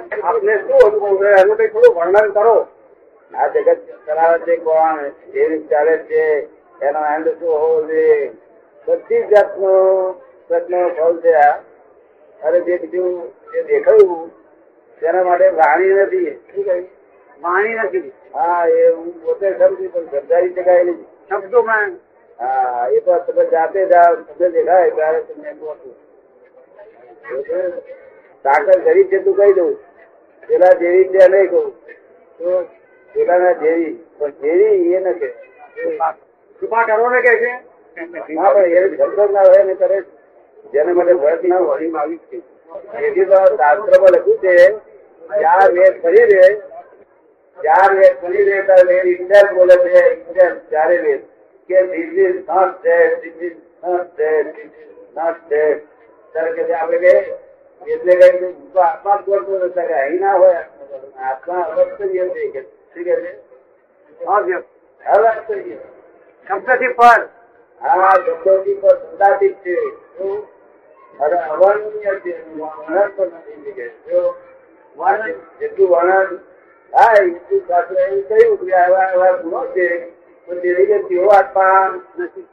આપને શું અનુભવ છે એનું કઈ થોડું વર્ણન કરો. આ જગત ચલાવે છે કોણ? જે રીતે ચાલે છે? એનો એન્ડ શું હોવો જોઈએ? બધી જાતનો પ્રશ્નો ફળ છે આ. અરે જે બીજું જે દેખાયું તેના માટે વાણી નથી. શું કહ્યું? વાણી નથી. હા એ હું પોતે સમજી પણ સમજાવી શકાય નહીં. શબ્દોમાં હા એ તો તમે જાતે જ તમને દેખાય ત્યારે તમને પહોંચું સાકર ગરીબ છે તું કહી દઉં. પેલા જેવી ત્યાં નહીં કહું. પેલા ના જેવી પણ જેવી એ નથી કૃપા કરો ને કે છે. ના પણ એ શબ્દ ના હોય ને કરે જેને માટે વર્ત ના હોય. એથી તો શાસ્ત્રમાં લખ્યું છે ચાર વેદ ફરી રે ચાર વેદ ફરી રે ત્યારે વેદ ઇન્ડિયન બોલે છે ઇન્ડિયન ચારે વેદ. કે this is not dead this is not dead this is not dead ત્યારે કે આપણે કે એટલે કઈ તો આત્મા જ કરતો હતો કે અહીં ના હોય આત્મા છે કે શું કે છે? અવ્યક્ત શબ્દથી પર. આ શબ્દોથી પર સંદાતિત છે. અરે અવર્ણનીય છે વર્ણન પણ નથી વર્ણન? જેટલું વર્ણન થાય એટલું શાસ્ત્ર એવું કહ્યું કે આવા આવા ગુણો છે પણ તે રીતે આત્મા નથી.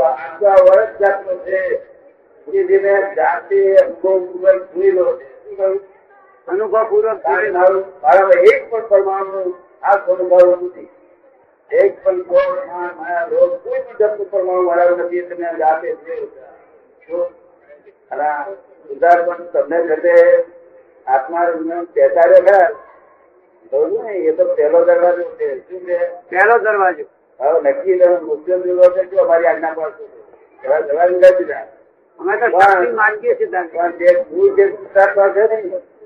આત્મા વરસ જાતનો છે. જે જેને જાતે અનુભવ પૂર્વક જોયેલો છે. અનુભવ પૂર્વક કારણ મારું મારામાં એક પણ પરમાણુ આ સ્વભાવ નથી. એક પણ મારા રોગ કોઈ પણ જાતનું પરમાણુ મારા નથી. તમે જાતે. જો તમને ઘટે આત્મા પહેચાડે ખરા કહું ને એ તો પહેલો દરવાજો છે. શું છે? પહેલો દરવાજો. હવે નક્કી મુસ્લિમ દિવસ છે જો અમારી આજ્ઞા પાસે દરવાજો નથી દીધા અમે તો માનીએ છીએ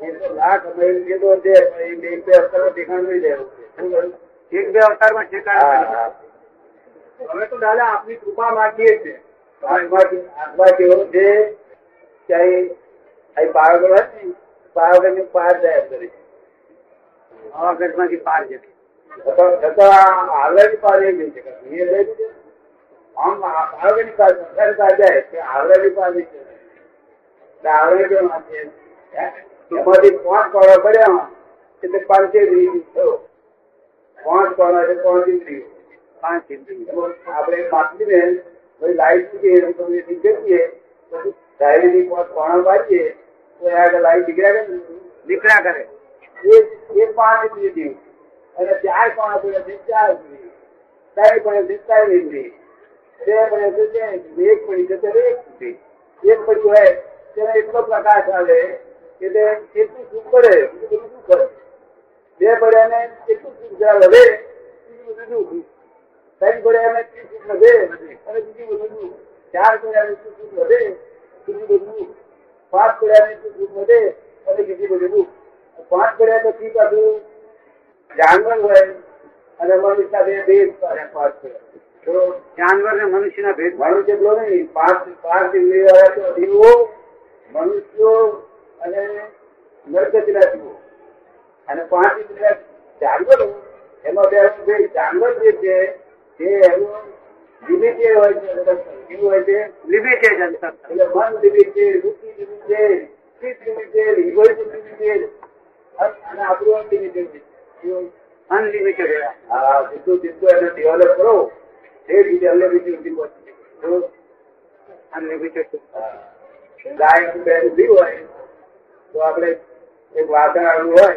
એ તો લાખ મહિલ જેટલો છે પણ બે બે ઠેકાણ નહીં દેવું એક બે અવતારમાં ઠેકાણ હા. તો દાદા આપની કૃપા માંગીએ છીએ. આત્મા કેવો છે કે અહીં પાવાગઢ હોય ને પાવાગઢની પાર જાય કરે. પાવાગઢમાંથી પાર જતી. છતાં આવડાની પાર એ નહીં છે. આમ આવડાની જાય આવડે કેમ એમાંથી પાંચ પાડવા પડ્યા એટલે પાંચે થયો. પાંચ પાડવા એટલે પાંચ ઇન્દ્રિયો. પાંચ ઇન્દ્રિયો. આપણે માપીને પછી લાઈટ મૂકીએ અને તમે નીકળીએ પછી પાડીએ તો આગળ લાઈટ નીકળ્યા કરે નીકળ્યા કરે. એ એ પાંચ ઇન્દ્રિય. અને ચાર કોણા પડ્યા છે ચાર ઇન્દ્રિય. ત્રણ પડે છે ત્રણ ઇન્દ્રિય. બે પડે બે ઇન્દ્રિય. એક પડી છે એક ઇન્દ્રિય. એક પડી હોય ત્યારે એટલો પ્રકાશ આવે એટલે એટલું સુખ પડે બધું શું કરે બે પડ્યા ને એટલું સુખ જરા વધે બીજું બધું દુઃખ. ત્રણ પડ્યા ને એટલું સુખ વધે અને બીજું બધું દુઃખ. ચાર પડ્યા ને સુખ વધે બીજું બધું. પાંચ પડ્યા ને સુખ વધે અને બીજું બધું દુઃખ. પાંચ પડ્યા પછી પાછું જાનવર હોય, અને મનુષ્ય બે બે પાંચ પડ્યા તો જાનવર ને મનુષ્યના ભેદ મનુષ્ય એટલો નહીં પાંચ પાંચ ઇન્દ્રિયો વાળા જીવો મનુષ્યો અને નરગતિના જીવો. અને પાંચ ઇન્દ્રિય જાનવરો એમાં બે જાનવર જે છે તે એનું લિમિટેડ હોય છે કેવું હોય છે? લિમિટેડ એટલે મન લિમિટેડ રુચિ લિમિટેડ ચિત્ત લિમિટેડ ઇગોઇઝમ લિમિટેડ અને આપણું અનલિમિટેડ અનલિમિટેડ હા જેટલું જેટલું એને ડેવલપ કરો રીતે અનલિમિટેડ સુધી પહોંચી ગાય બેન ઊભી હોય તો આપણે એક વાસણ આવ્યું હોય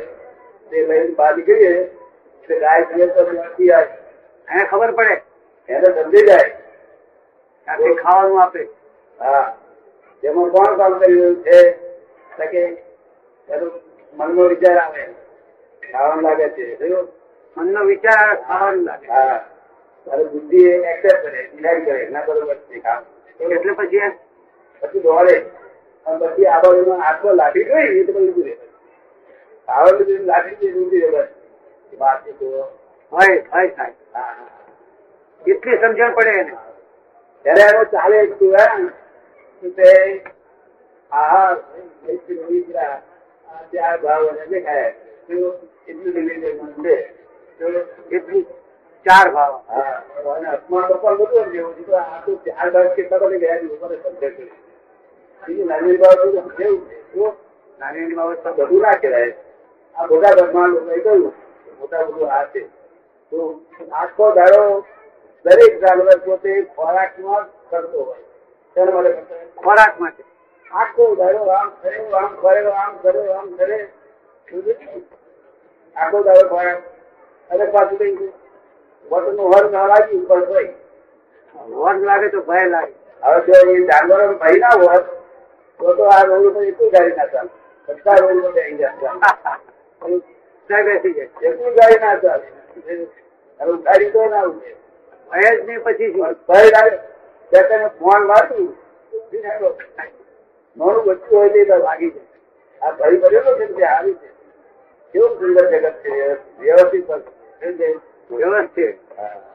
તે લઈને બહાર નીકળીએ એટલે ગાય પીએ તો નથી આવે. એને ખબર પડે. એને સમજી જાય. આપણે ખાવાનું આપે. હા. તેમાં કોણ કામ કરી રહ્યું છે? કે એનો મનનો વિચાર આવે. ખાવાનું લાગે છે. મનનો વિચાર ખાવાનું લાગે. હા. તારે બુદ્ધિ એક્સેપ્ટ કરે ડિનાઈ કરે ના બરોબર છે કામ. એટલે પછી પછી દોડે. અને પછી આ બાજુમાં હાથમાં લાઠી ગઈ એ તો બધું ઊભી રહે આવડે બધું લાઠી જ ઊભી રહે બસ. બાકી તો. હોય હોય હા. એટલી સમજણ પડે એને. ત્યારે એનો ચાલે તું એમ તો આ ચાર ભાવ દેખાય. એટલું એટલું ચાર ભાવ. ચાર ભાવ કેટલા નાની બાબત બધું ના કહેવાય આ મોટા ભાગમાં લોકોએ કહ્યું, મોટા બધું આ તો આખો દાડો દરેક જાનવર પોતે ખોરાકમાં કરતો હોય. તેના માટે. ખોરાક માટે આખો દાડો આમ કરે આમ કરે આમ કરે આમ કરે. આખો દાડો ખોરાક. અને પાછું કઈ હર ના લાગ્યું પણ ભાઈ વર લાગે તો ભય લાગે. હવે જો એ જાનવરો ભય ના હોત તો તો આ રોડ ઉપર એટલું ગાડી ના ચાલે. બધા રોડ ઉપર બેસી જાય. ગાડી ના ચાલે. હવે ગાડી તો ના ઉઠે ભય જ નહીં પછી ભય લાગે. ત્યાં તને ફોન વાંચ્યું નાનું બચ્ચું હોય તે તો લાગી જાય. આ ભય ભરેલો છે આવી છે કેવું સુંદર જગત છે વ્યવસ્થિત છે. વ્યવસ્થિત હા.